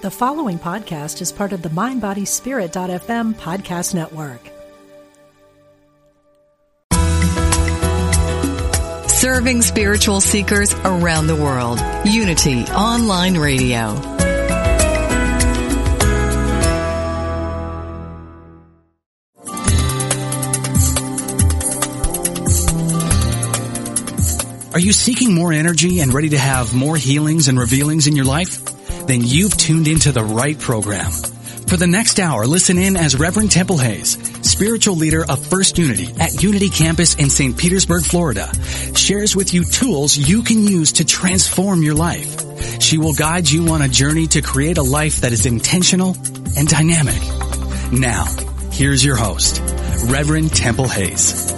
The following podcast is part of the MindBodySpirit.fm podcast network. Serving spiritual seekers around the world. Unity Online Radio. Are you seeking more energy and ready to have more healings and revealings in your life? Then you've tuned into the right program. For the next hour, listen in as Reverend Temple Hayes, spiritual leader of First Unity at Unity Campus in St. Petersburg, Florida, shares with you tools you can use to transform your life. She will guide you on a journey to create a life that is intentional and dynamic. Now, here's your host, Reverend Temple Hayes.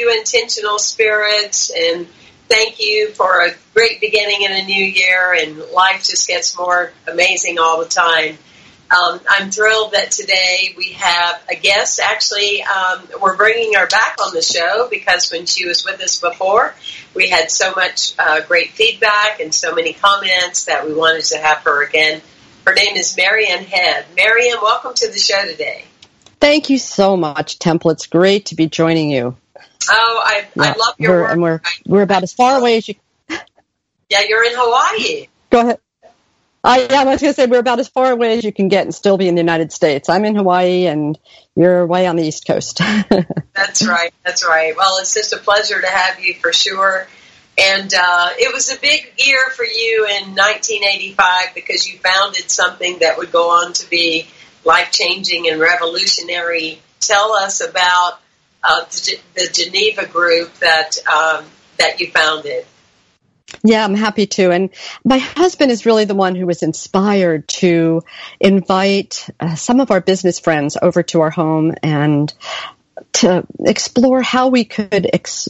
You intentional spirits, and thank you for a great beginning in a new year, and life just gets more amazing all the time. Um, I'm thrilled that today we have a guest. Actually, um, we're bringing her back on the show because when she was with us before, we had so much uh, great feedback and so many comments that we wanted to have her again. Her name is Marian Head. Marian, welcome to the show today. Thank you so much, Temple. It's great to be joining you. Oh, I, Yeah, I love your we're, work. and we're we're about as far away as you. yeah, you're in Hawaii. Go ahead. I, yeah, I was going to say we're about as far away as you can get and still be in the United States. I'm in Hawaii, and you're way on the East Coast. That's right. That's right. Well, it's just a pleasure to have you for sure. And uh, it was a big year for you in 1985 because you founded something that would go on to be life changing and revolutionary. Tell us about uh, the, the Geneva group that um, that you founded. Yeah, I'm happy to. And my husband is really the one who was inspired to invite uh, some of our business friends over to our home and to explore how we could ex-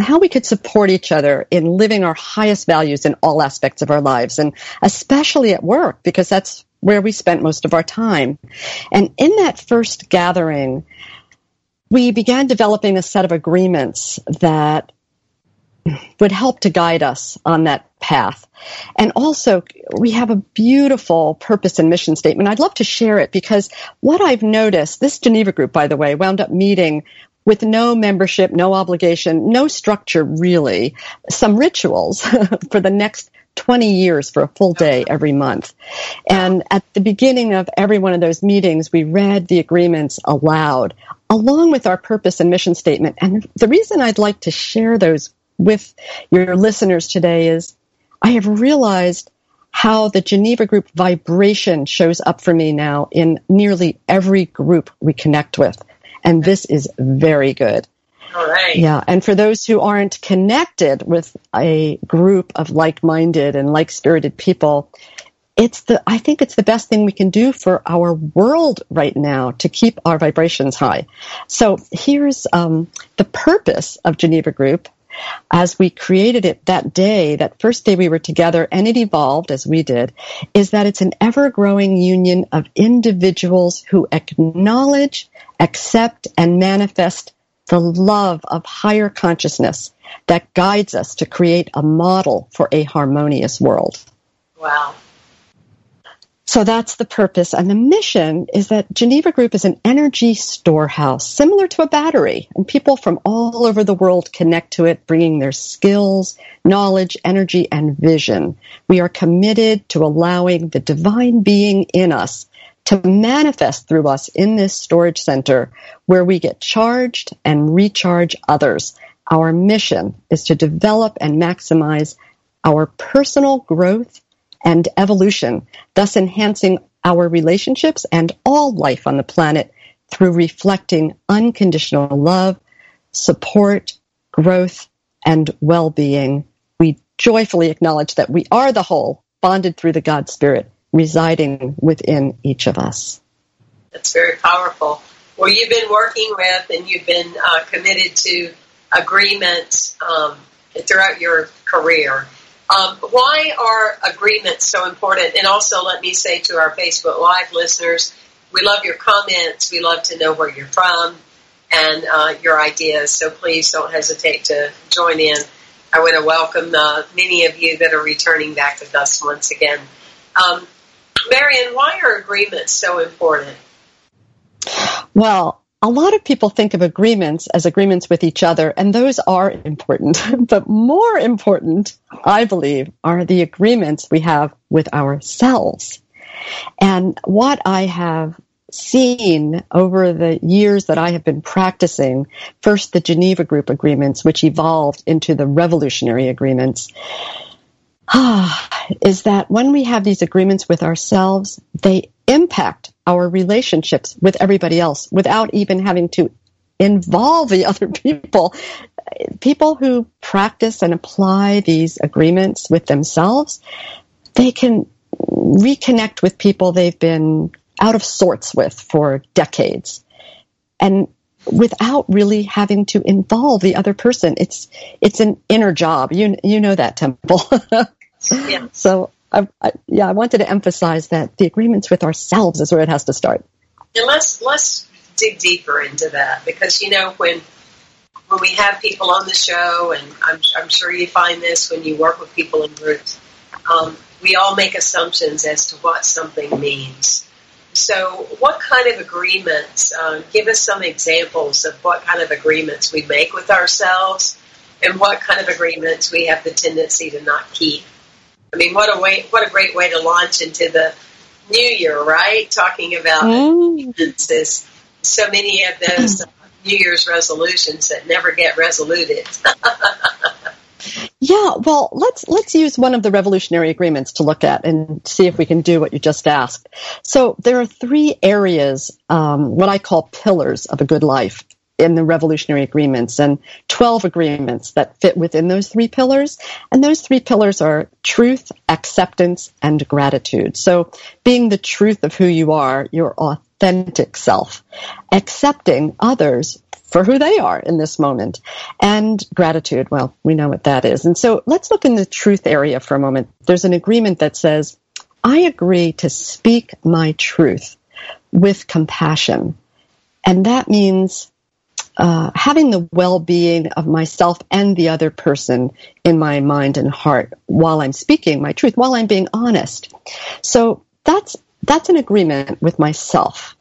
how we could support each other in living our highest values in all aspects of our lives and especially at work because that's where we spent most of our time. And in that first gathering, we began developing a set of agreements that would help to guide us on that path. And also, we have a beautiful purpose and mission statement. I'd love to share it because what I've noticed, this Geneva group, by the way, wound up meeting with no membership, no obligation, no structure really, some rituals for the next 20 years for a full day every month. And at the beginning of every one of those meetings, we read the agreements aloud, along with our purpose and mission statement. And the reason I'd like to share those with your listeners today is I have realized how the Geneva Group vibration shows up for me now in nearly every group we connect with. And this is very good. All right. Yeah, and for those who aren't connected with a group of like-minded and like-spirited people, it's the I think it's the best thing we can do for our world right now to keep our vibrations high. So here's um, the purpose of Geneva Group. As we created it that day, that first day we were together, and it evolved as we did, is that it's an ever growing union of individuals who acknowledge, accept, and manifest the love of higher consciousness that guides us to create a model for a harmonious world. Wow. So that's the purpose. And the mission is that Geneva Group is an energy storehouse, similar to a battery. And people from all over the world connect to it, bringing their skills, knowledge, energy, and vision. We are committed to allowing the divine being in us to manifest through us in this storage center where we get charged and recharge others. Our mission is to develop and maximize our personal growth and evolution, thus enhancing our relationships and all life on the planet through reflecting unconditional love, support, growth, and well-being. We joyfully acknowledge that we are the whole, bonded through the God Spirit, residing within each of us. That's very powerful. Well, you've been working with and you've been uh, committed to agreements um, throughout your career. Um, why are agreements so important? And also, let me say to our Facebook Live listeners, we love your comments. We love to know where you're from and uh, your ideas. So please don't hesitate to join in. I want to welcome uh, many of you that are returning back with us once again. Um, Marian, why are agreements so important? Well, a lot of people think of agreements as agreements with each other, and those are important. but more important, I believe, are the agreements we have with ourselves. And what I have seen over the years that I have been practicing, first the Geneva Group agreements, which evolved into the revolutionary agreements, is that when we have these agreements with ourselves, they impact our relationships with everybody else without even having to involve the other people. People who practice and apply these agreements with themselves, they can reconnect with people they've been out of sorts with for decades. And without really having to involve the other person. It's it's an inner job. You you know that Temple. yeah. So I, I, yeah, I wanted to emphasize that the agreements with ourselves is where it has to start. And let's let's dig deeper into that because you know when when we have people on the show, and I'm, I'm sure you find this when you work with people in groups, um, we all make assumptions as to what something means. So, what kind of agreements? Um, give us some examples of what kind of agreements we make with ourselves, and what kind of agreements we have the tendency to not keep. I mean, what a way! What a great way to launch into the new year, right? Talking about mm. so many of those New Year's resolutions that never get resoluted. Yeah, well, let's let's use one of the revolutionary agreements to look at and see if we can do what you just asked. So there are three areas, um, what I call pillars of a good life in the revolutionary agreements, and twelve agreements that fit within those three pillars. And those three pillars are truth, acceptance, and gratitude. So being the truth of who you are, your authentic self, accepting others for who they are in this moment. And gratitude, well, we know what that is. And so let's look in the truth area for a moment. There's an agreement that says, I agree to speak my truth with compassion. And that means uh, having the well-being of myself and the other person in my mind and heart while I'm speaking my truth, while I'm being honest. So that's that's an agreement with myself.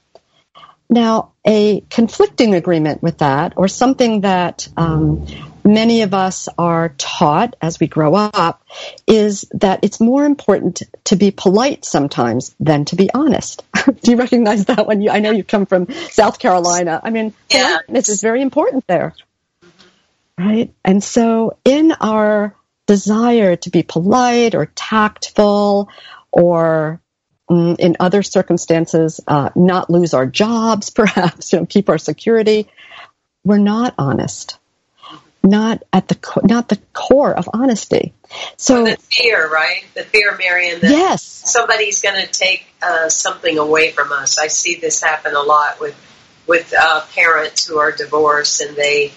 Now, a conflicting agreement with that, or something that um, many of us are taught as we grow up, is that it's more important to be polite sometimes than to be honest. Do you recognize that when you? I know you come from South Carolina. I mean, yeah. politeness is very important there, right? And so, in our desire to be polite or tactful or in other circumstances, uh, not lose our jobs, perhaps, you know, keep our security. We're not honest, not at the co- not the core of honesty. So the fear, right? The fear, Marian, that yes. somebody's going to take uh, something away from us. I see this happen a lot with with uh, parents who are divorced and they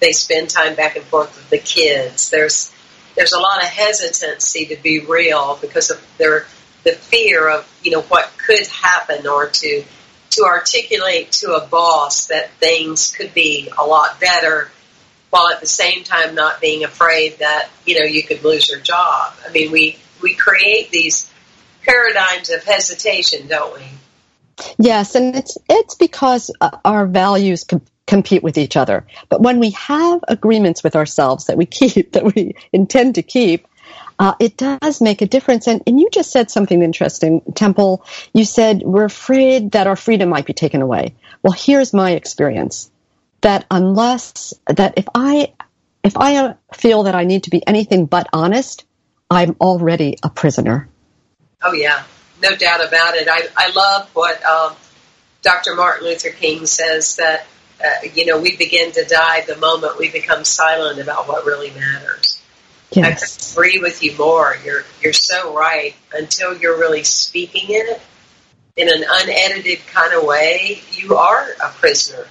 they spend time back and forth with the kids. There's there's a lot of hesitancy to be real because of their the fear of you know what could happen or to to articulate to a boss that things could be a lot better while at the same time not being afraid that you know you could lose your job. I mean we we create these paradigms of hesitation don't we? Yes and it's it's because uh, our values com- compete with each other. But when we have agreements with ourselves that we keep that we intend to keep uh, it does make a difference. And, and you just said something interesting, Temple. You said we're afraid that our freedom might be taken away. Well, here's my experience that unless, that if I, if I uh, feel that I need to be anything but honest, I'm already a prisoner. Oh, yeah. No doubt about it. I, I love what um, Dr. Martin Luther King says that, uh, you know, we begin to die the moment we become silent about what really matters. Yes. I agree with you more. You're you're so right. Until you're really speaking it in an unedited kind of way, you are a prisoner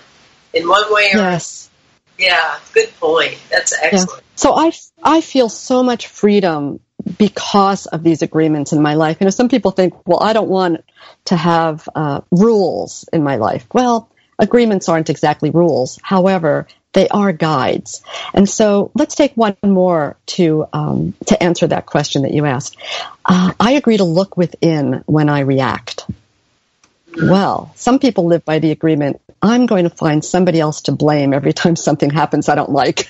in one way or yes. Yeah, good point. That's excellent. Yeah. So I I feel so much freedom because of these agreements in my life. You know, some people think, well, I don't want to have uh, rules in my life. Well, agreements aren't exactly rules. However, They are guides. And so let's take one more to, um, to answer that question that you asked. Uh, I agree to look within when I react. Well, some people live by the agreement I'm going to find somebody else to blame every time something happens I don't like.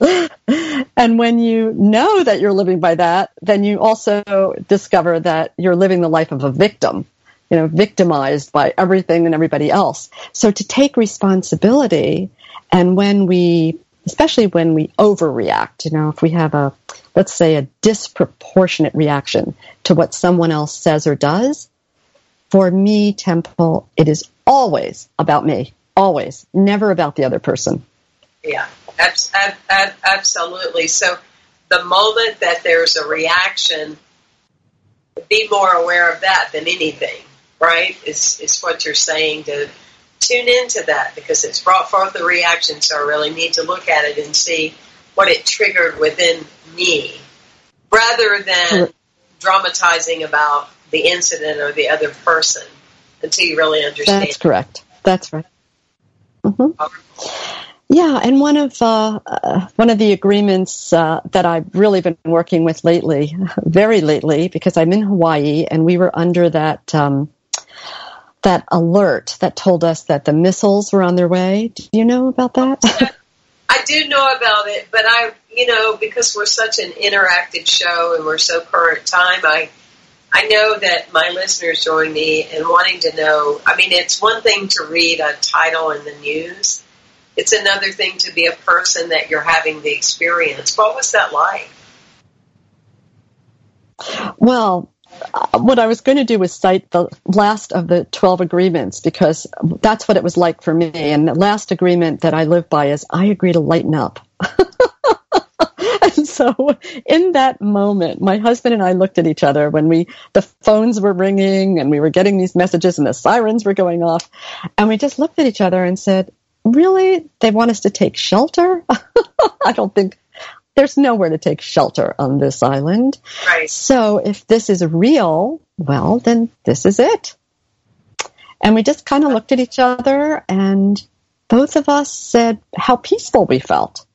and when you know that you're living by that, then you also discover that you're living the life of a victim, you know, victimized by everything and everybody else. So to take responsibility and when we, especially when we overreact, you know, if we have a, let's say a disproportionate reaction to what someone else says or does, for me, Temple, it is always about me. Always. Never about the other person. Yeah, absolutely. So the moment that there's a reaction, be more aware of that than anything, right? Is, is what you're saying to tune into that because it's brought forth the reaction. So I really need to look at it and see what it triggered within me rather than dramatizing about the incident or the other person until you really understand. That's correct. That's right. Mm-hmm. Yeah, and one of uh, uh, one of the agreements uh, that I've really been working with lately, very lately, because I'm in Hawaii and we were under that um, that alert that told us that the missiles were on their way. Do you know about that? I do know about it, but I, you know, because we're such an interactive show and we're so current time, I I know that my listeners join me in wanting to know. I mean, it's one thing to read a title in the news. It's another thing to be a person that you're having the experience. What was that like? Well, what I was going to do was cite the last of the 12 agreements because that's what it was like for me. And the last agreement that I live by is I agree to lighten up. And so in that moment, my husband and I looked at each other when we, the phones were ringing and we were getting these messages and the sirens were going off. And we just looked at each other and said, really? They want us to take shelter? I don't think there's nowhere to take shelter on this island. Right. So if this is real, well, then this is it. And we just kind of looked at each other and both of us said how peaceful we felt.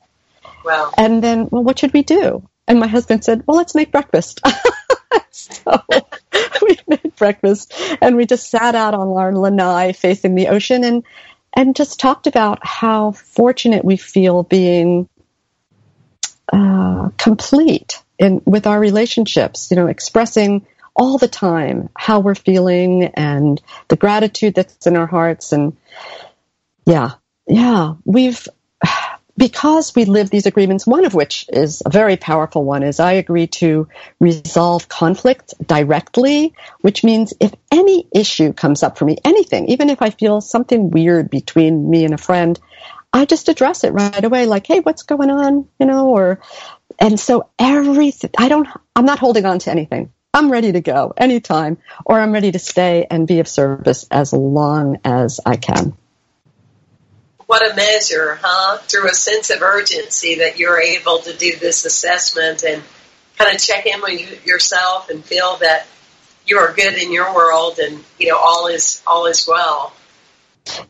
Wow. And then, well, what should we do? And my husband said, well, let's make breakfast. so we made breakfast and we just sat out on our lanai facing the ocean and, and just talked about how fortunate we feel being uh, complete in with our relationships, you know, expressing all the time how we're feeling and the gratitude that's in our hearts. And yeah, yeah, we've because we live these agreements, one of which is a very powerful one, is I agree to resolve conflict directly, which means if any issue comes up for me, anything, even if I feel something weird between me and a friend, I just address it right away, like, hey, what's going on? You know, or, and so everything, I don't, I'm not holding on to anything. I'm ready to go anytime, or I'm ready to stay and be of service as long as I can what a measure, huh? Through a sense of urgency that you're able to do this assessment and kind of check in with you, yourself and feel that you are good in your world and you know all is all is well.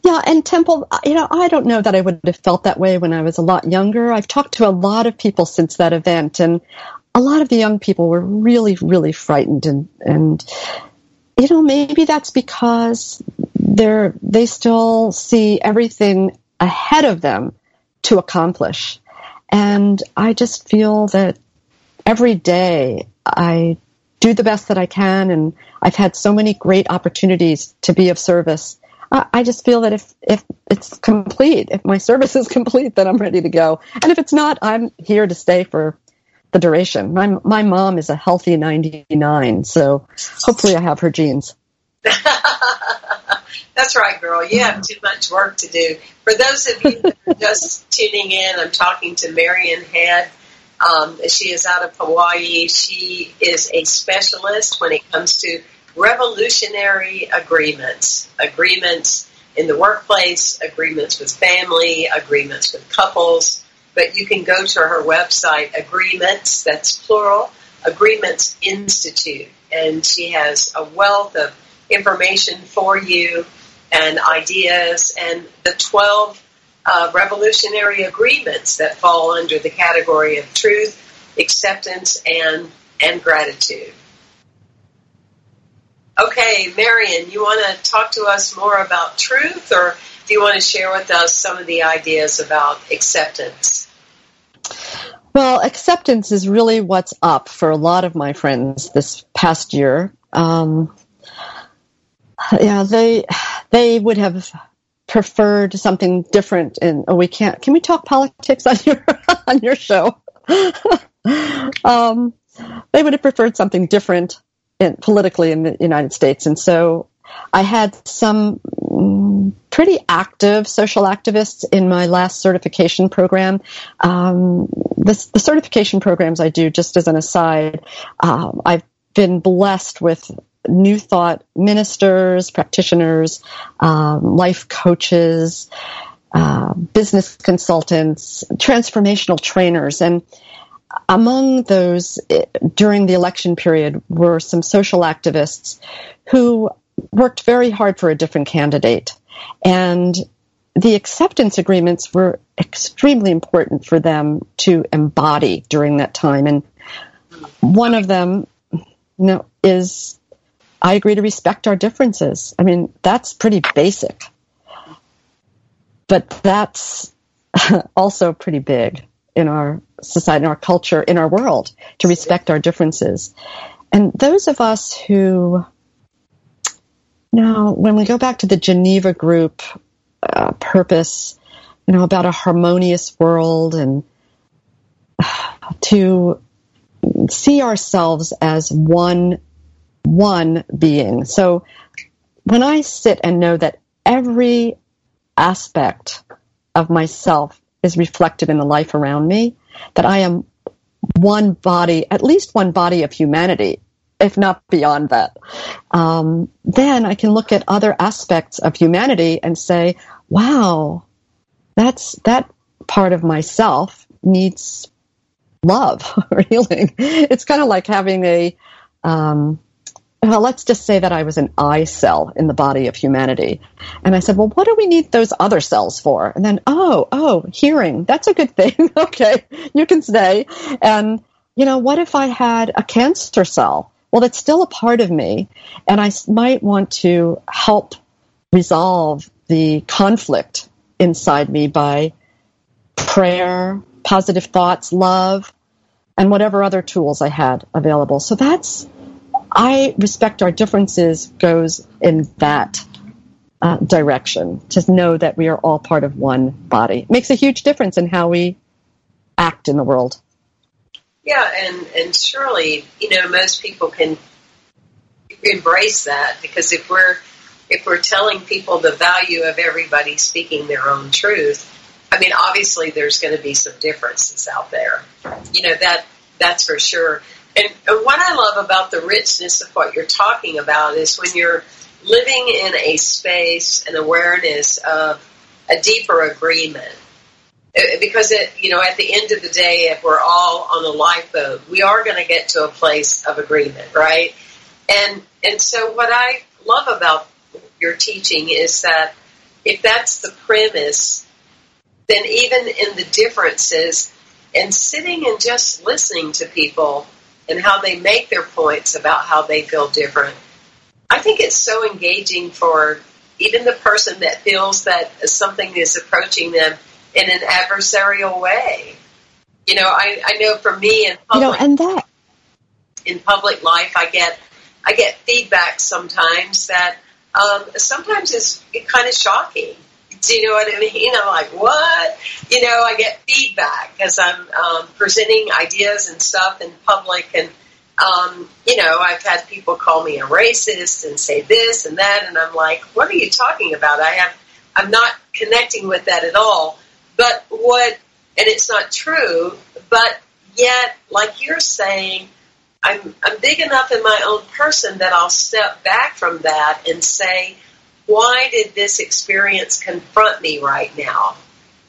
Yeah, and Temple, you know, I don't know that I would have felt that way when I was a lot younger. I've talked to a lot of people since that event, and a lot of the young people were really, really frightened, and and you know, maybe that's because they're they still see everything ahead of them to accomplish. And I just feel that every day I do the best that I can, and I've had so many great opportunities to be of service. I just feel that if, if it's complete, if my service is complete, then I'm ready to go. And if it's not, I'm here to stay for the duration. My, my mom is a healthy 99, so hopefully I have her genes. That's right, girl. You have too much work to do. For those of you that are just tuning in, I'm talking to Marian Head. Um, she is out of Hawaii. She is a specialist when it comes to revolutionary agreements, agreements in the workplace, agreements with family, agreements with couples. But you can go to her website, Agreements, that's plural, Agreements Institute. And she has a wealth of information for you and ideas and the 12 uh, revolutionary agreements that fall under the category of truth, acceptance, and and gratitude. Okay, Marian, you want to talk to us more about truth, or do you want to share with us some of the ideas about acceptance? Well, acceptance is really what's up for a lot of my friends this past year. Um, yeah, they they would have preferred something different. And oh, we can't. Can we talk politics on your on your show? um, they would have preferred something different in, politically in the United States, and so I had some mm, pretty active social activists in my last certification program. Um, the, the, certification programs I do, just as an aside, um, I've been blessed with New Thought ministers, practitioners, um, life coaches, uh, business consultants, transformational trainers, and among those eh, during the election period were some social activists who worked very hard for a different candidate. And the acceptance agreements were extremely important for them to embody during that time. And one of them you know, is I agree to respect our differences. I mean, that's pretty basic. But that's also pretty big in our society, in our culture, in our world, to respect our differences. And those of us who, now, when we go back to the Geneva group uh, purpose, you know, about a harmonious world and to see ourselves as one one being. So when I sit and know that every aspect of myself is reflected in the life around me, that I am one body, at least one body of humanity, if not beyond that, um, then I can look at other aspects of humanity and say, wow, that's that part of myself needs love or healing. It's kind of like having a um, well, let's just say that I was an eye cell in the body of humanity. And I said, well, what do we need those other cells for? And then, oh, oh, hearing. That's a good thing. okay, you can stay. And, you know, what if I had a cancer cell? Well, that's still a part of me. And I might want to help resolve the conflict inside me by prayer, positive thoughts, love, and whatever other tools I had available. So that's I respect our differences goes in that uh, direction to know that we are all part of one body. It makes a huge difference in how we act in the world. Yeah, and, and surely, you know, most people can embrace that because if we're if we're telling people the value of everybody speaking their own truth, I mean, obviously there's going to be some differences out there. You know that that's for sure. And, and what I love about the richness of what you're talking about is when you're living in a space and awareness of a deeper agreement. Uh, because it, you know, at the end of the day, if we're all on a lifeboat, we are going to get to a place of agreement, right? And and so what I love about your teaching is that if that's the premise, then even in the differences and sitting and just listening to people and how they make their points about how they feel different. I think it's so engaging for even the person that feels that something is approaching them in an adversarial way. You know, I, I know for me in public, you know, and that in public life, I get I get feedback sometimes that um, sometimes it's kind of shocking. Do you know what I mean? I'm like, what? You know, I get feedback as I'm um, presenting ideas and stuff in public, and um, you know, I've had people call me a racist and say this and that, and I'm like, what are you talking about? I have, I'm not connecting with that at all. But what, and it's not true, but yet, like you're saying, I'm, I'm big enough in my own person that I'll step back from that and say, why did this experience confront me right now?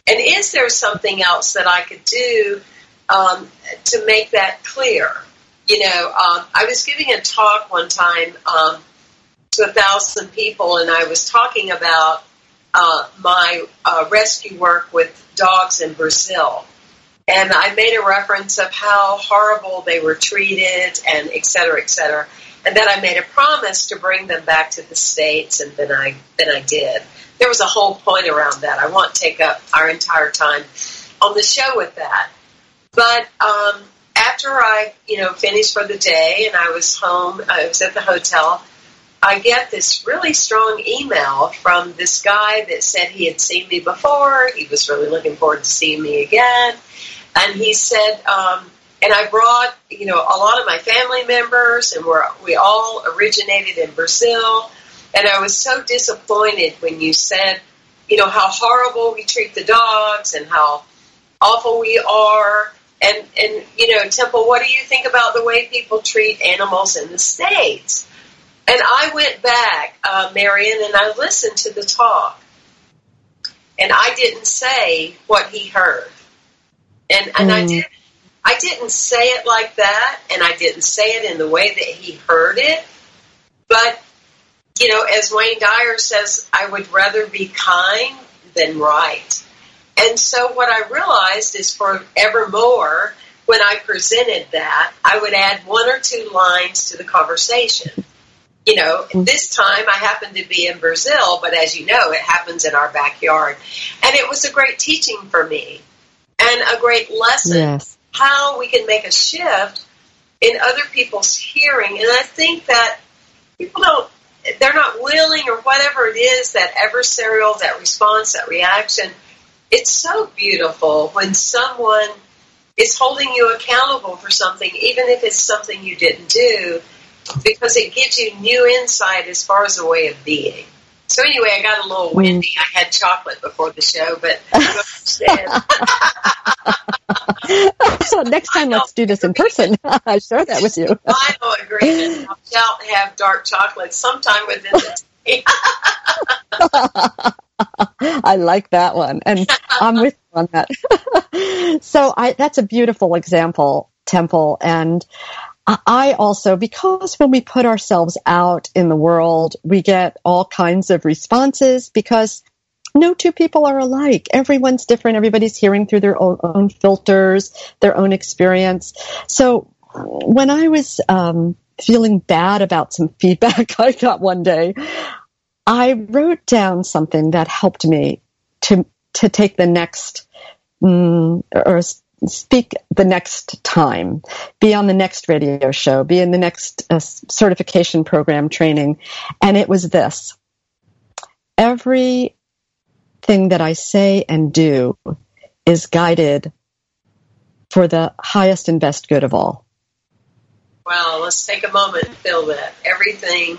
And is there something else that I could do um, to make that clear? You know, um, I was giving a talk one time um, to a thousand people, and I was talking about uh, my uh, rescue work with dogs in Brazil. And I made a reference of how horrible they were treated and et cetera, et cetera. And then I made a promise to bring them back to the States, and then I, then I did. There was a whole point around that. I won't take up our entire time on the show with that. But um, after I, you know, finished for the day and I was home, I was at the hotel, I get this really strong email from this guy that said he had seen me before. He was really looking forward to seeing me again. And he said, um, and I brought, you know, a lot of my family members, and we're, we all originated in Brazil. And I was so disappointed when you said, you know, how horrible we treat the dogs and how awful we are. And, and you know, Temple, what do you think about the way people treat animals in the States? And I went back, uh, Marian, and I listened to the talk. And I didn't say what he heard. And, and mm. I did I didn't say it like that, and I didn't say it in the way that he heard it. But, you know, as Wayne Dyer says, I would rather be kind than right. And so what I realized is forevermore, when I presented that, I would add one or two lines to the conversation. You know, this time I happened to be in Brazil, but as you know, it happens in our backyard. And it was a great teaching for me and a great lesson yes. How we can make a shift in other people's hearing. And I think that people don't, they're not willing or whatever it is, that adversarial, that response, that reaction. It's so beautiful when someone is holding you accountable for something, even if it's something you didn't do, because it gives you new insight as far as a way of being. So anyway, I got a little windy. I had chocolate before the show, but so next time, let's do this in person. I share that with you. Final agreement. I shall have dark chocolate sometime within the day. I like that one, and I'm with you on that. so I, that's a beautiful example, Temple, and I also, because when we put ourselves out in the world, we get all kinds of responses because no two people are alike. Everyone's different. Everybody's hearing through their own, own filters, their own experience. So when I was um, feeling bad about some feedback I got one day, I wrote down something that helped me to to take the next mm, or speak the next time, be on the next radio show, be in the next uh, certification program training. And it was this everything that I say and do is guided for the highest and best good of all. Well, let's take a moment and feel that. Everything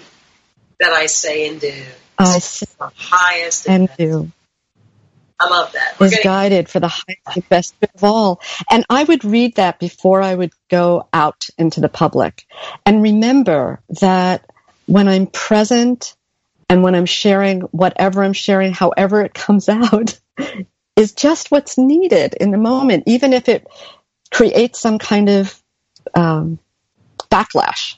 that I say and do I say the highest and, and do I love that. We're is getting- guided for the highest and best of all. And I would read that before I would go out into the public. And remember that when I'm present and when I'm sharing whatever I'm sharing, however it comes out, is just what's needed in the moment, even if it creates some kind of um, backlash.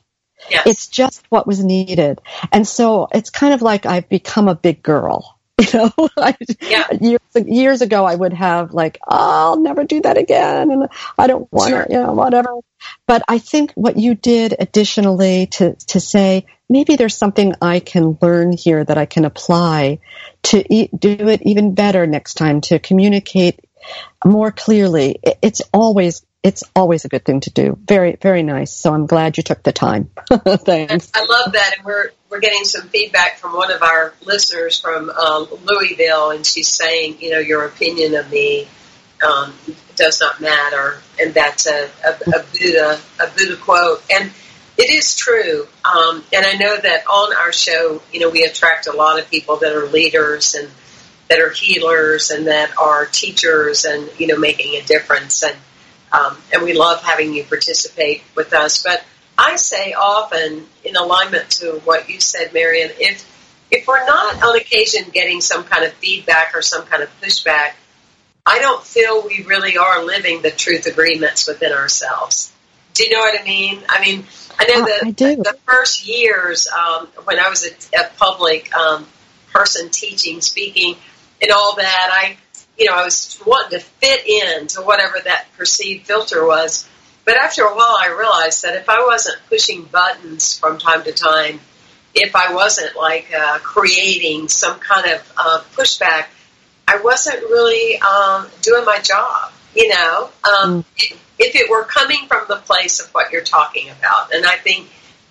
Yes. It's just what was needed. And so it's kind of like I've become a big girl You know, I, yeah. years, years ago I would have like, oh, I'll never do that again, and I don't want to, sure. you know, whatever. But I think what you did additionally to to say maybe there's something I can learn here that I can apply to e- do it even better next time to communicate more clearly. It's always it's always a good thing to do. Very, very nice. So I'm glad you took the time. Thanks. I love that. And we're, we're getting some feedback from one of our listeners from um, Louisville, and she's saying, you know, your opinion of me um, does not matter. And that's a, a, a, Buddha, a Buddha quote. And it is true. Um, and I know that on our show, you know, we attract a lot of people that are leaders and that are healers and that are teachers and, you know, making a difference. And, um, and we love having you participate with us. But I say often, in alignment to what you said, Marian, if if we're not on occasion getting some kind of feedback or some kind of pushback, I don't feel we really are living the truth agreements within ourselves. Do you know what I mean? I mean, I know oh, that I the first years um, when I was a, a public um, person teaching, speaking, and all that. I, you know, I was wanting to fit in to whatever that perceived filter was. But after a while, I realized that if I wasn't pushing buttons from time to time, if I wasn't like uh, creating some kind of uh, pushback, I wasn't really um, doing my job. You know, um, mm. if it were coming from the place of what you're talking about, and I think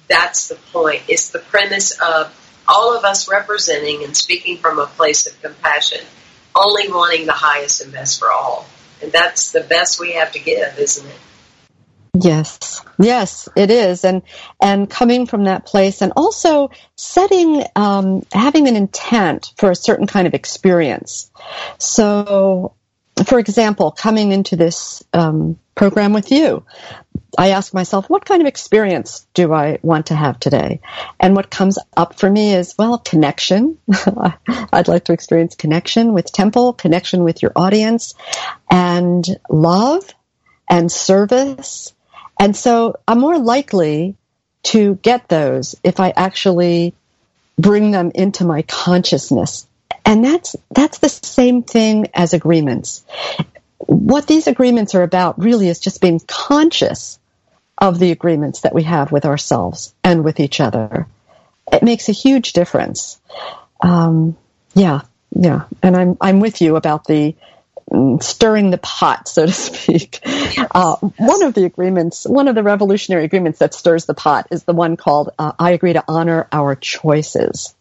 that's the point. It's the premise of all of us representing and speaking from a place of compassion, only wanting the highest and best for all, and that's the best we have to give, isn't it? Yes, yes, it is, and and coming from that place, and also setting, um, having an intent for a certain kind of experience. So, for example, coming into this um, program with you, I ask myself, what kind of experience do I want to have today? And what comes up for me is, well, connection. I'd like to experience connection with Temple, connection with your audience, and love and service and so I'm more likely to get those if I actually bring them into my consciousness. And that's, that's the same thing as agreements. What these agreements are about really is just being conscious of the agreements that we have with ourselves and with each other. It makes a huge difference. Um, yeah, yeah. And I'm, I'm with you about the, stirring the pot, so to speak. Uh, one of the agreements, one of the revolutionary agreements that stirs the pot is the one called uh, I agree to honor our choices.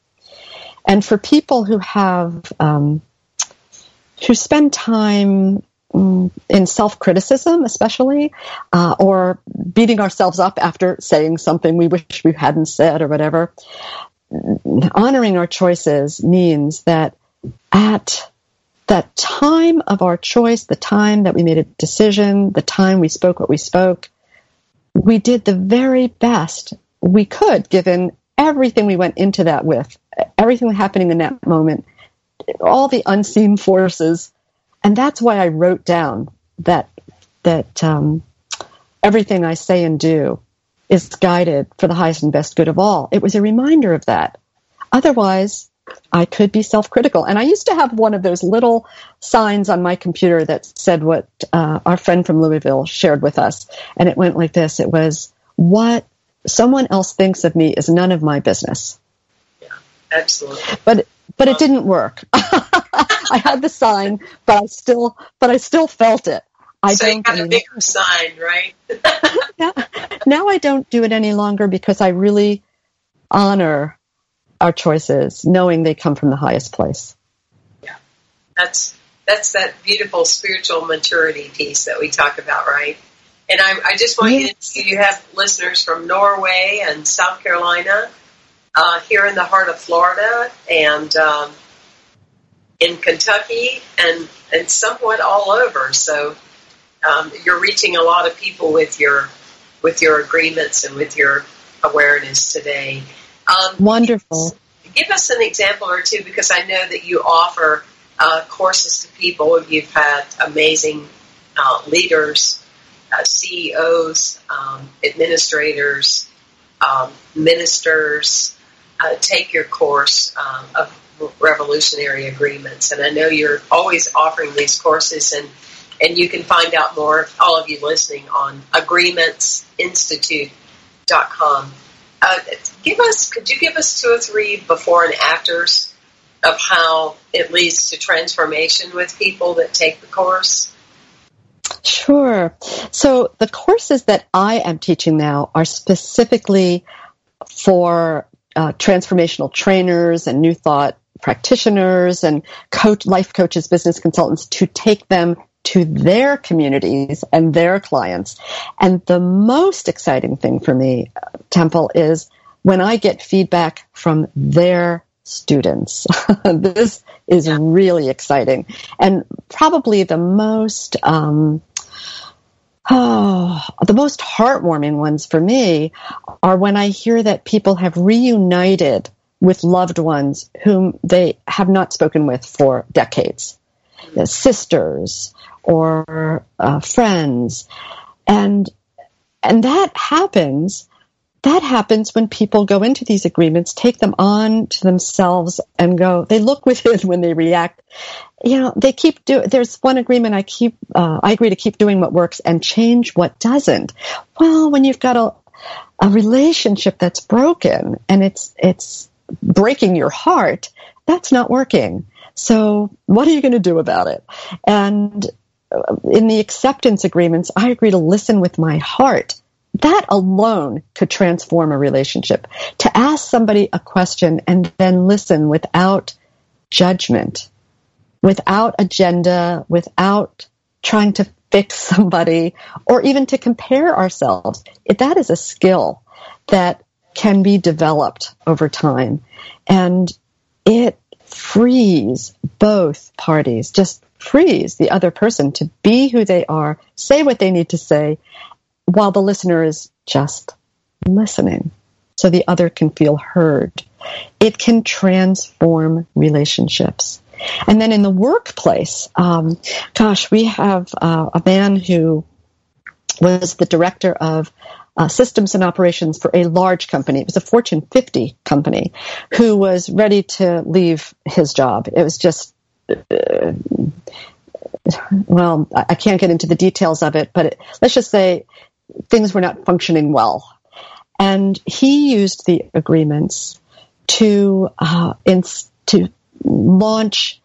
And for people who have, um, who spend time mm, in self criticism, especially, uh, or beating ourselves up after saying something we wish we hadn't said or whatever, honoring our choices means that at that time of our choice, the time that we made a decision, the time we spoke what we spoke, we did the very best we could given everything we went into that with, everything happening in that moment, all the unseen forces. And that's why I wrote down that, that, um, everything I say and do is guided for the highest and best good of all. It was a reminder of that. Otherwise, I could be self critical. And I used to have one of those little signs on my computer that said what uh, our friend from Louisville shared with us. And it went like this it was, What someone else thinks of me is none of my business. Absolutely. But but it didn't work. I had the sign, but I still but I still felt it. I so don't you a bigger sign, right? yeah. Now I don't do it any longer because I really honor our choices, knowing they come from the highest place. Yeah, that's that's that beautiful spiritual maturity piece that we talk about, right? And I, I just want yes. you to you have listeners from Norway and South Carolina, uh, here in the heart of Florida, and um, in Kentucky, and and somewhat all over. So um, you're reaching a lot of people with your with your agreements and with your awareness today. Um, Wonderful. Give us an example or two because I know that you offer uh, courses to people. You've had amazing uh, leaders, uh, CEOs, um, administrators, um, ministers uh, take your course um, of revolutionary agreements. And I know you're always offering these courses and and you can find out more, all of you listening, on agreementsinstitute.com. Uh, give us, could you give us two or three before and afters of how it leads to transformation with people that take the course? Sure. So the courses that I am teaching now are specifically for uh, transformational trainers and new thought practitioners and coach, life coaches, business consultants to take them to their communities and their clients. And the most exciting thing for me, Temple, is when I get feedback from their students. this is really exciting. And probably the most, um, oh, the most heartwarming ones for me are when I hear that people have reunited with loved ones whom they have not spoken with for decades. sisters, or uh, friends, and and that happens that happens when people go into these agreements, take them on to themselves and go, they look within when they react. You know, they keep do, there's one agreement I keep, uh, I agree to keep doing what works and change what doesn't. Well, when you've got a, a relationship that's broken and it's, it's breaking your heart, that's not working. So what are you going to do about it? And uh, in the acceptance agreements, I agree to listen with my heart that alone could transform a relationship. To ask somebody a question and then listen without judgment, without agenda, without trying to fix somebody or even to compare ourselves. That is a skill that can be developed over time. And it frees both parties, just frees the other person to be who they are, say what they need to say, while the listener is just listening so the other can feel heard. It can transform relationships. And then in the workplace, um, gosh, we have uh, a man who was the director of uh, systems and operations for a large company. It was a Fortune 50 company who was ready to leave his job. It was just, uh, well, I can't get into the details of it, but it, let's just say things were not functioning well. And he used the agreements to uh, to launch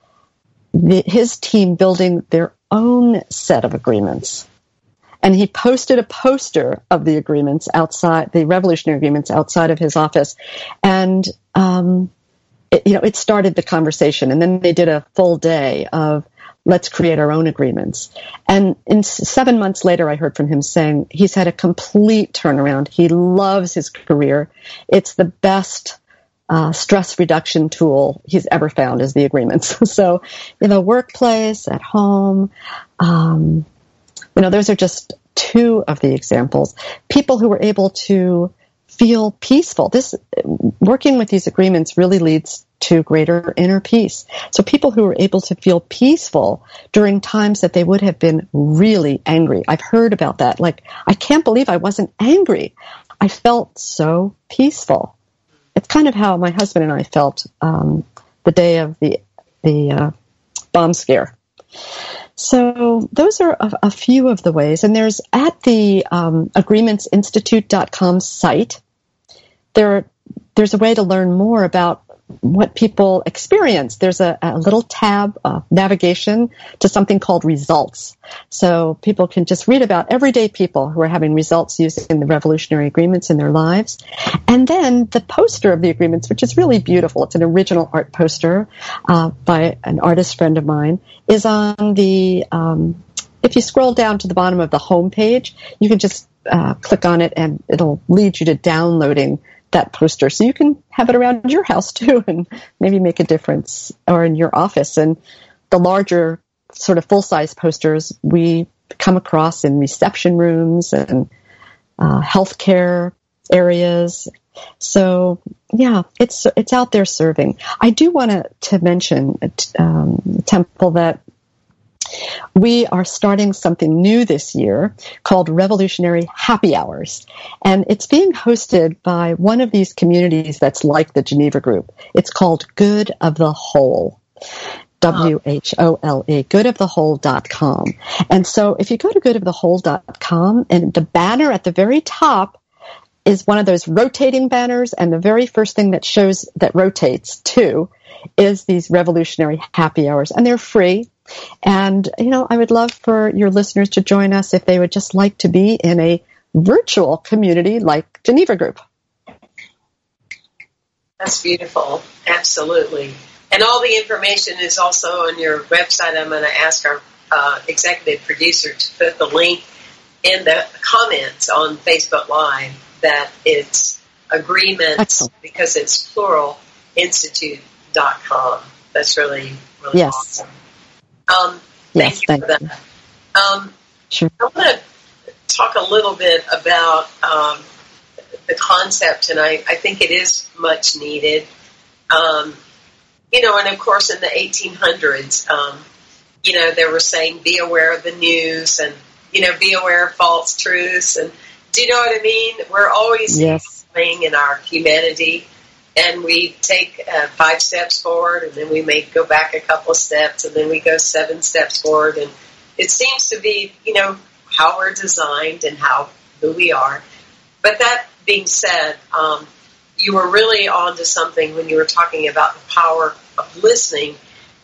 the, his team building their own set of agreements. And he posted a poster of the agreements outside the revolutionary agreements outside of his office, and um, it, you know it started the conversation. And then they did a full day of let's create our own agreements. And in seven months later, I heard from him saying he's had a complete turnaround. He loves his career. It's the best uh, stress reduction tool he's ever found is the agreements. so in the workplace, at home, um, you know, those are just two of the examples. People who were able to feel peaceful. This working with these agreements really leads to greater inner peace. So people who are able to feel peaceful during times that they would have been really angry. I've heard about that. Like, I can't believe I wasn't angry. I felt so peaceful. It's kind of how my husband and I felt um, the day of the the uh, bomb scare. So those are a, a, few of the ways. And there's at the um, agreementsinstitute.com site, there there's a way to learn more about what people experience. There's a, a little tab, navigation to something called results. So people can just read about everyday people who are having results using the revolutionary agreements in their lives. And then the poster of the agreements, which is really beautiful. It's an original art poster uh, by an artist friend of mine, is on the, um, if you scroll down to the bottom of the home page, you can just uh, click on it and it'll lead you to downloading that poster. So you can have it around your house too and maybe make a difference or in your office. And the larger sort of full size posters we come across in reception rooms and uh, healthcare areas. So yeah, it's it's out there serving. I do want to to mention um, Temple that we are starting something new this year called Revolutionary Happy Hours. And it's being hosted by one of these communities that's like the Geneva Group. It's called Good of the Whole. W-H-O-L-E, goodofthewhole.com. And so if you go to goodofthewhole.com and the banner at the very top is one of those rotating banners and the very first thing that shows that rotates too is these revolutionary happy hours and they're free and, you know, I would love for your listeners to join us if they would just like to be in a virtual community like Geneva Group. That's beautiful. Absolutely. And all the information is also on your website. I'm going to ask our uh, executive producer to put the link in the comments on Facebook Live that it's agreements Excellent. because it's plural institute.com. That's really, really yes. awesome. Um, thank yes, you thank for that. You. Um, sure. I want to talk a little bit about um, the concept, and I, I think it is much needed. Um, you know, and of course, in the 1800s, um, you know, they were saying, be aware of the news and, you know, be aware of false truths. And do you know what I mean? We're always yes. in our humanity, and we take uh, five steps forward, and then we may go back a couple steps, and then we go seven steps forward, and it seems to be, you know, how we're designed and how who we are. But that being said, um, you were really on to something when you were talking about the power of listening,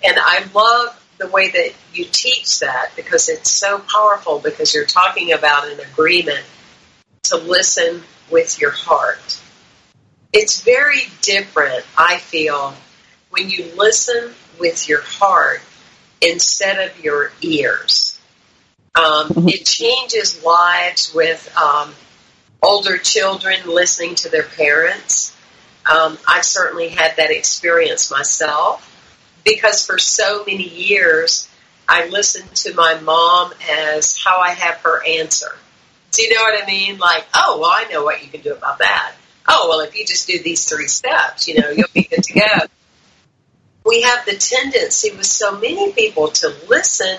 and I love the way that you teach that because it's so powerful because you're talking about an agreement to listen with your heart. It's very different, I feel, when you listen with your heart instead of your ears. Um, mm-hmm. it changes lives with um, older children listening to their parents. Um, I've certainly had that experience myself because for so many years I listened to my mom as how I have her answer. Do you know what I mean? Like, oh, well, I know what you can do about that. Oh, well, if you just do these three steps, you know, you'll be good to go. We have the tendency with so many people to listen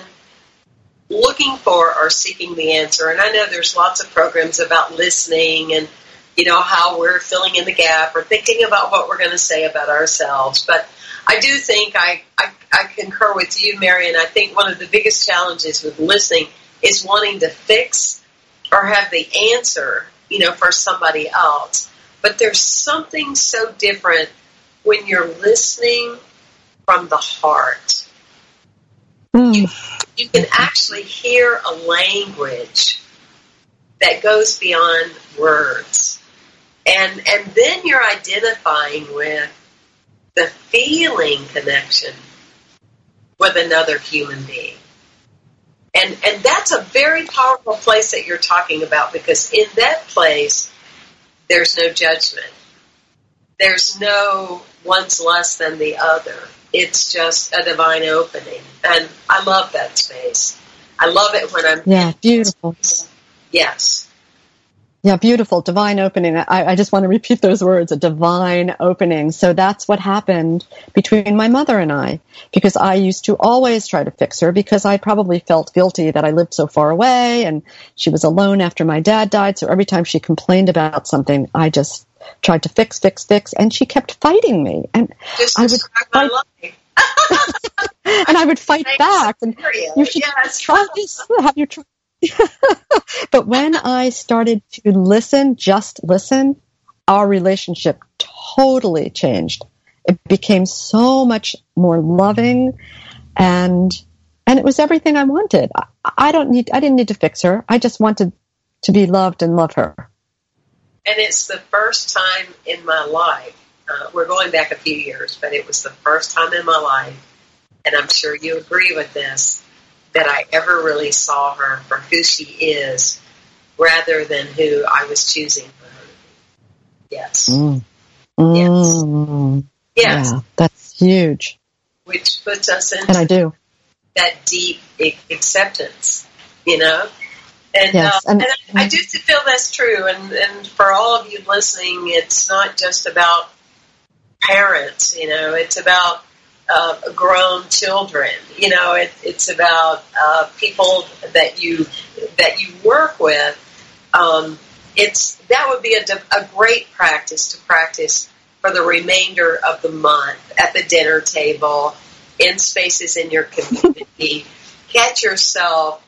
looking for or seeking the answer. And I know there's lots of programs about listening and, you know, how we're filling in the gap or thinking about what we're going to say about ourselves. But I do think I, I, I concur with you, Marian. I think one of the biggest challenges with listening is wanting to fix or have the answer, you know, for somebody else. But there's something so different when you're listening from the heart. Mm. You, you can actually hear a language that goes beyond words. And and then you're identifying with the feeling connection with another human being. And and that's a very powerful place that you're talking about because in that place there's no judgment. There's no one's less than the other. It's just a divine opening. And I love that space. I love it when I'm Yeah, beautiful. Yes. Yeah, beautiful. Divine opening. I, I, just want to repeat those words, a divine opening. So that's what happened between my mother and I, because I used to always try to fix her because I probably felt guilty that I lived so far away and she was alone after my dad died. So every time she complained about something, I just tried to fix, fix, fix, and she kept fighting me. And just I would fight. and I would fight back. And you should yes. try this. Have you tried? but when I started to listen, just listen, our relationship totally changed. It became so much more loving and and it was everything I wanted. I, I don't need I didn't need to fix her. I just wanted to be loved and love her. And it's the first time in my life. Uh, we're going back a few years, but it was the first time in my life, and I'm sure you agree with this, that I ever really saw her for who she is rather than who I was choosing for her to be. Yes. Mm. Mm. Yes. Yes. Yeah, that's huge. Which puts us in and I do. that deep acceptance, you know? And, yes. uh, and, and I, I do feel that's true. And, and for all of you listening, it's not just about parents, you know, it's about uh, grown children. You know, it, it's about uh, people that you that you work with. Um, it's that would be a, a great practice to practice for the remainder of the month at the dinner table, in spaces in your community. Catch yourself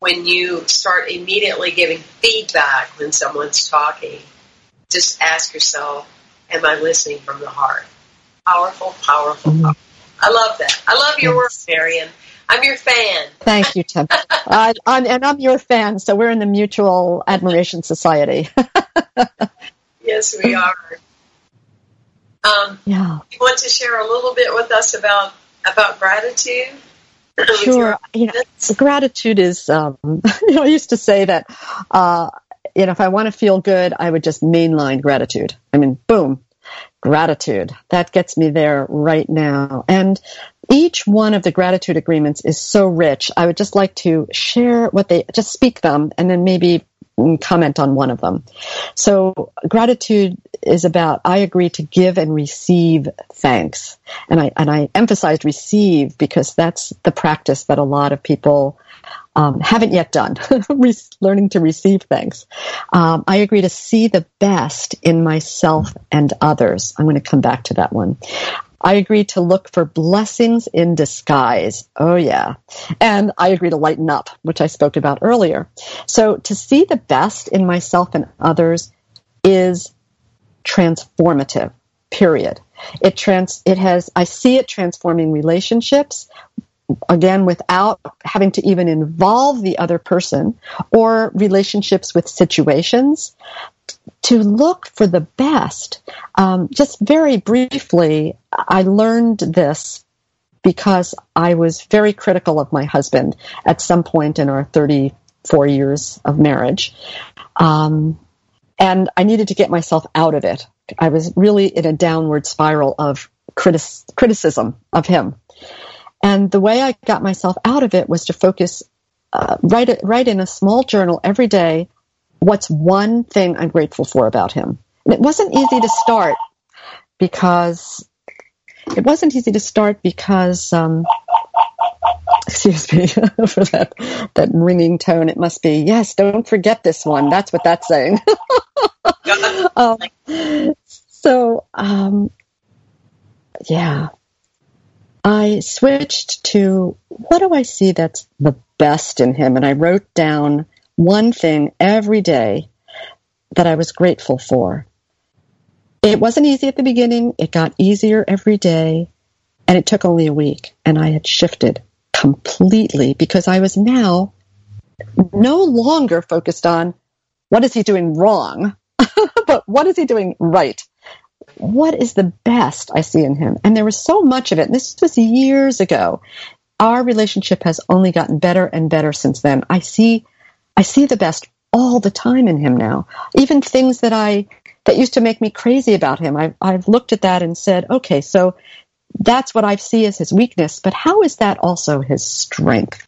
when you start immediately giving feedback when someone's talking. Just ask yourself, am I listening from the heart? Powerful, powerful, mm-hmm. powerful. I love that. I love your yes. work, Marian. I'm your fan. Thank you, Tim. uh, I'm, and I'm your fan, so we're in the Mutual Admiration Society. yes, we are. Um, yeah. You want to share a little bit with us about about gratitude? Sure. You know, gratitude is. Um, you know, I used to say that. Uh, you know, if I want to feel good, I would just mainline gratitude. I mean, boom, gratitude. That gets me there right now. And each one of the gratitude agreements is so rich. I would just like to share what they, just speak them and then maybe comment on one of them. So gratitude is about I agree to give and receive thanks. And I and I emphasized receive because that's the practice that a lot of people um, haven't yet done, learning to receive things. Um, I agree to see the best in myself and others. I'm going to come back to that one. I agree to look for blessings in disguise. Oh yeah. And I agree to lighten up, which I spoke about earlier. So to see the best in myself and others is transformative, period. It trans, it has, I see it transforming relationships, again without having to even involve the other person or relationships with situations to look for the best. Um, just very briefly, I learned this because I was very critical of my husband at some point in our 34 years of marriage. Um, and I needed to get myself out of it. I was really in a downward spiral of criticism of him. And the way I got myself out of it was to focus, uh, write, write in a small journal every day what's one thing I'm grateful for about him. And it wasn't easy to start because it wasn't easy to start because um, excuse me for that that ringing tone. It must be yes. Don't forget this one. That's what that's saying. um, so um, yeah, I switched to what do I see that's the best in him, and I wrote down one thing every day that I was grateful for. It wasn't easy at the beginning. It got easier every day. And it took only a week. And I had shifted completely because I was now no longer focused on what is he doing wrong, but what is he doing right? What is the best I see in him? And there was so much of it. And This was years ago. Our relationship has only gotten better and better since then. I see I see the best all the time in him now. Even things that I that used to make me crazy about him. I, I've looked at that and said, okay, so that's what I see as his weakness, but how is that also his strength?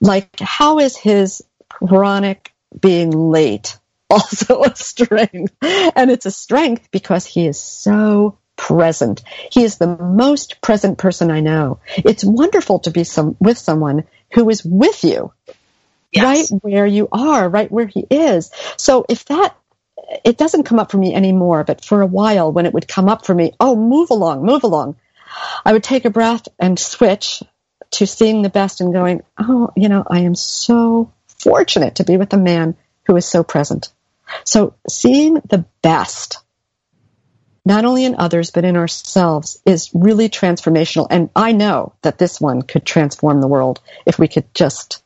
Like, how is his chronic being late also a strength? And it's a strength because he is so present. He is the most present person I know. It's wonderful to be some, with someone who is with you yes. right where you are, right where he is. So if that it doesn't come up for me anymore, but for a while when it would come up for me, oh, move along, move along, I would take a breath and switch to seeing the best and going, oh, you know, I am so fortunate to be with a man who is so present. So seeing the best, not only in others, but in ourselves is really transformational. And I know that this one could transform the world if we could just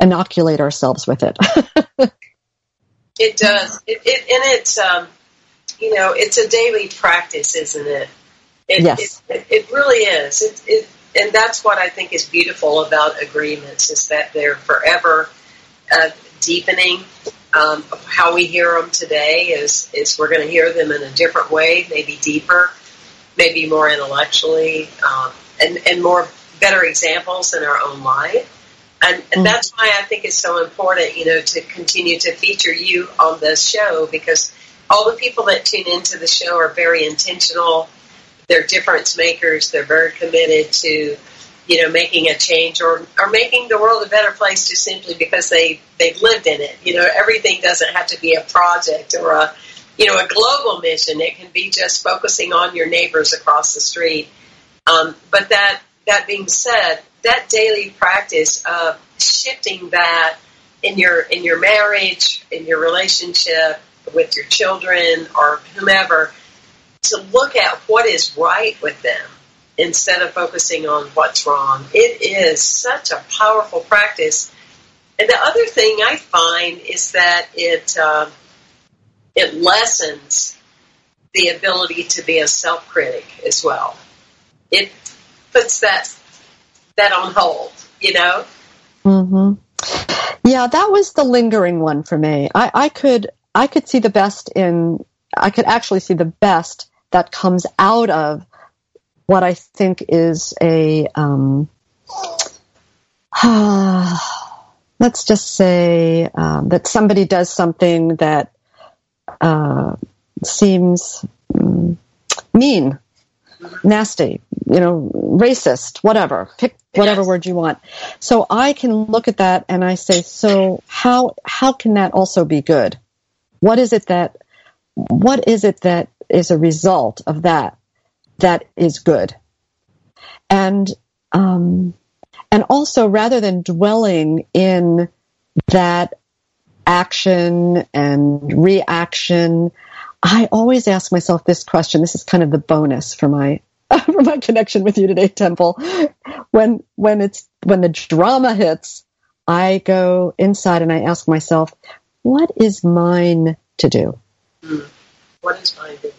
inoculate ourselves with it. it does. It, it, and it's, um, you know, it's a daily practice, isn't it? it yes. It, it, really is. It, it, and that's what I think is beautiful about agreements is that they're forever uh, deepening. Um, how we hear them today is, is we're going to hear them in a different way, maybe deeper, maybe more intellectually, um, and, and more better examples in our own life. And, and mm-hmm. that's why I think it's so important, you know, to continue to feature you on this show because all the people that tune into the show are very intentional. They're difference makers. They're very committed to, you know, making a change or, or making the world a better place just simply because they, they've lived in it. You know, everything doesn't have to be a project or a, you know, a global mission. It can be just focusing on your neighbors across the street. Um, but that, that being said, that daily practice of shifting that in your in your marriage, in your relationship with your children or whomever, to look at what is right with them instead of focusing on what's wrong. It is such a powerful practice. And the other thing I find is that it uh, it lessens the ability to be a self critic as well. It puts that that on hold, you know? Mm-hmm. Yeah, that was the lingering one for me. I, I could I could see the best in I could actually see the best that comes out of what I think is a um, let's just say um, that somebody does something that uh, seems um, mean, nasty, you know, racist, whatever. Pick whatever yes. word you want. So I can look at that and I say, so how how can that also be good? What is it that what is it that is a result of that that is good? And um, and also rather than dwelling in that action and reaction, I always ask myself this question. This is kind of the bonus for my for my connection with you today, Temple. When when it's when the drama hits, I go inside and I ask myself, what is mine to do? Mm. What is mine to do?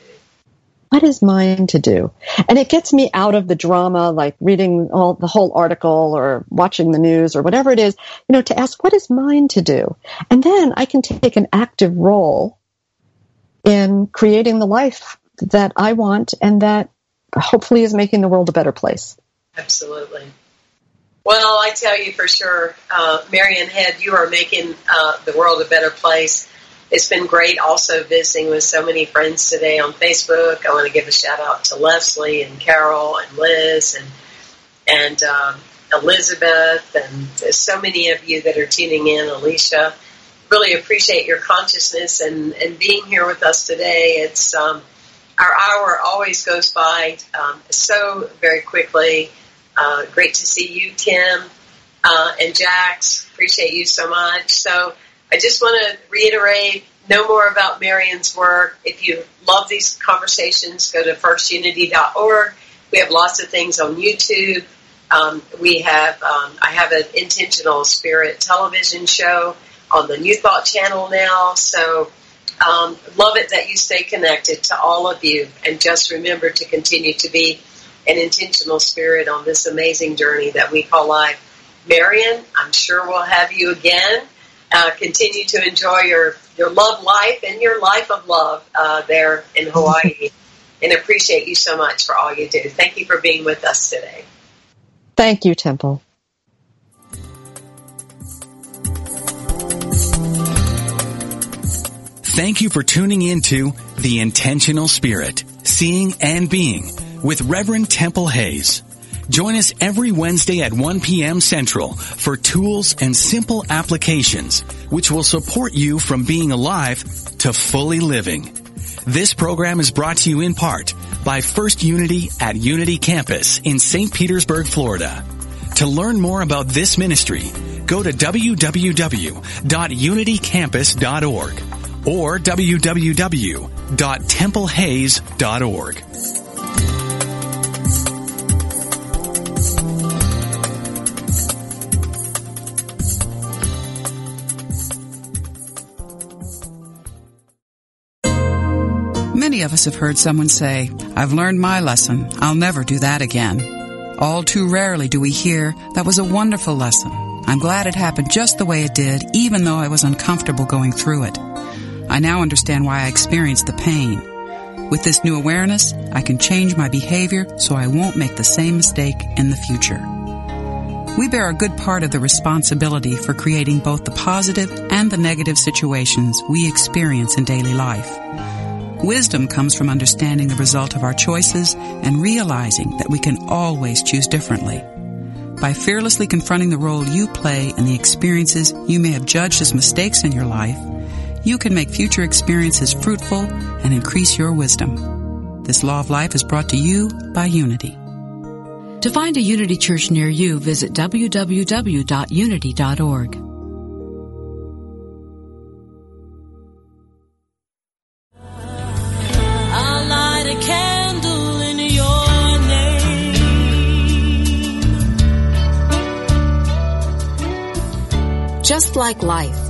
what is mine to do? And it gets me out of the drama, like reading all the whole article or watching the news or whatever it is, you know, to ask what is mine to do? And then I can take an active role in creating the life that I want and that hopefully is making the world a better place. Absolutely. Well, I tell you for sure, uh, Marian Head, you are making uh, the world a better place it's been great also visiting with so many friends today on Facebook. I want to give a shout out to Leslie and Carol and Liz and and um, Elizabeth and so many of you that are tuning in. Alicia, really appreciate your consciousness and and being here with us today. It's um, our hour always goes by um, so very quickly. Uh, great to see you, Tim uh, and Jax. Appreciate you so much. So I just want to reiterate, know more about Marian's work. If you love these conversations, go to firstunity.org. We have lots of things on YouTube. Um, we have, um, I have an intentional spirit television show on the New Thought channel now. So, um, love it that you stay connected to all of you, and just remember to continue to be an intentional spirit on this amazing journey that we call life. Marian, I'm sure we'll have you again uh, continue to enjoy your, your love life and your life of love uh, there in Hawaii. and appreciate you so much for all you do. Thank you for being with us today. Thank you, Temple. Thank you for tuning in to The Intentional Spirit, Seeing and Being with Reverend Temple Hayes. Join us every Wednesday at 1 p.m. Central for tools and simple applications which will support you from being alive to fully living. This program is brought to you in part by First Unity at Unity Campus in St. Petersburg, Florida. To learn more about this ministry, go to www.unitycampus.org or www.templehayes.org. Many of us have heard someone say, I've learned my lesson. I'll never do that again. All too rarely do we hear, that was a wonderful lesson. I'm glad it happened just the way it did, even though I was uncomfortable going through it. I now understand why I experienced the pain. With this new awareness, I can change my behavior so I won't make the same mistake in the future. We bear a good part of the responsibility for creating both the positive and the negative situations we experience in daily life. Wisdom comes from understanding the result of our choices and realizing that we can always choose differently. By fearlessly confronting the role you play in the experiences you may have judged as mistakes in your life, you can make future experiences fruitful and increase your wisdom. This law of life is brought to you by Unity. To find a Unity Church near you, visit www.unity.org. I'll light a candle in your name. Just like life,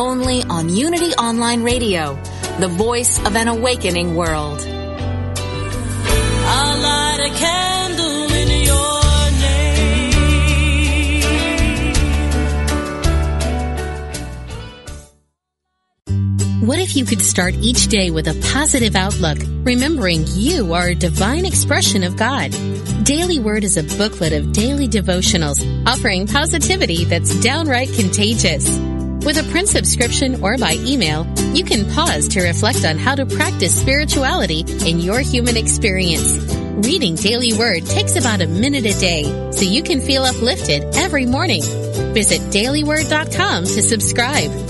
Only on Unity Online Radio, the voice of an awakening world. I'll light a candle in your name. What if you could start each day with a positive outlook, remembering you are a divine expression of God? Daily Word is a booklet of daily devotionals offering positivity that's downright contagious. With a print subscription or by email, you can pause to reflect on how to practice spirituality in your human experience. Reading Daily Word takes about a minute a day, so you can feel uplifted every morning. Visit dailyword.com to subscribe.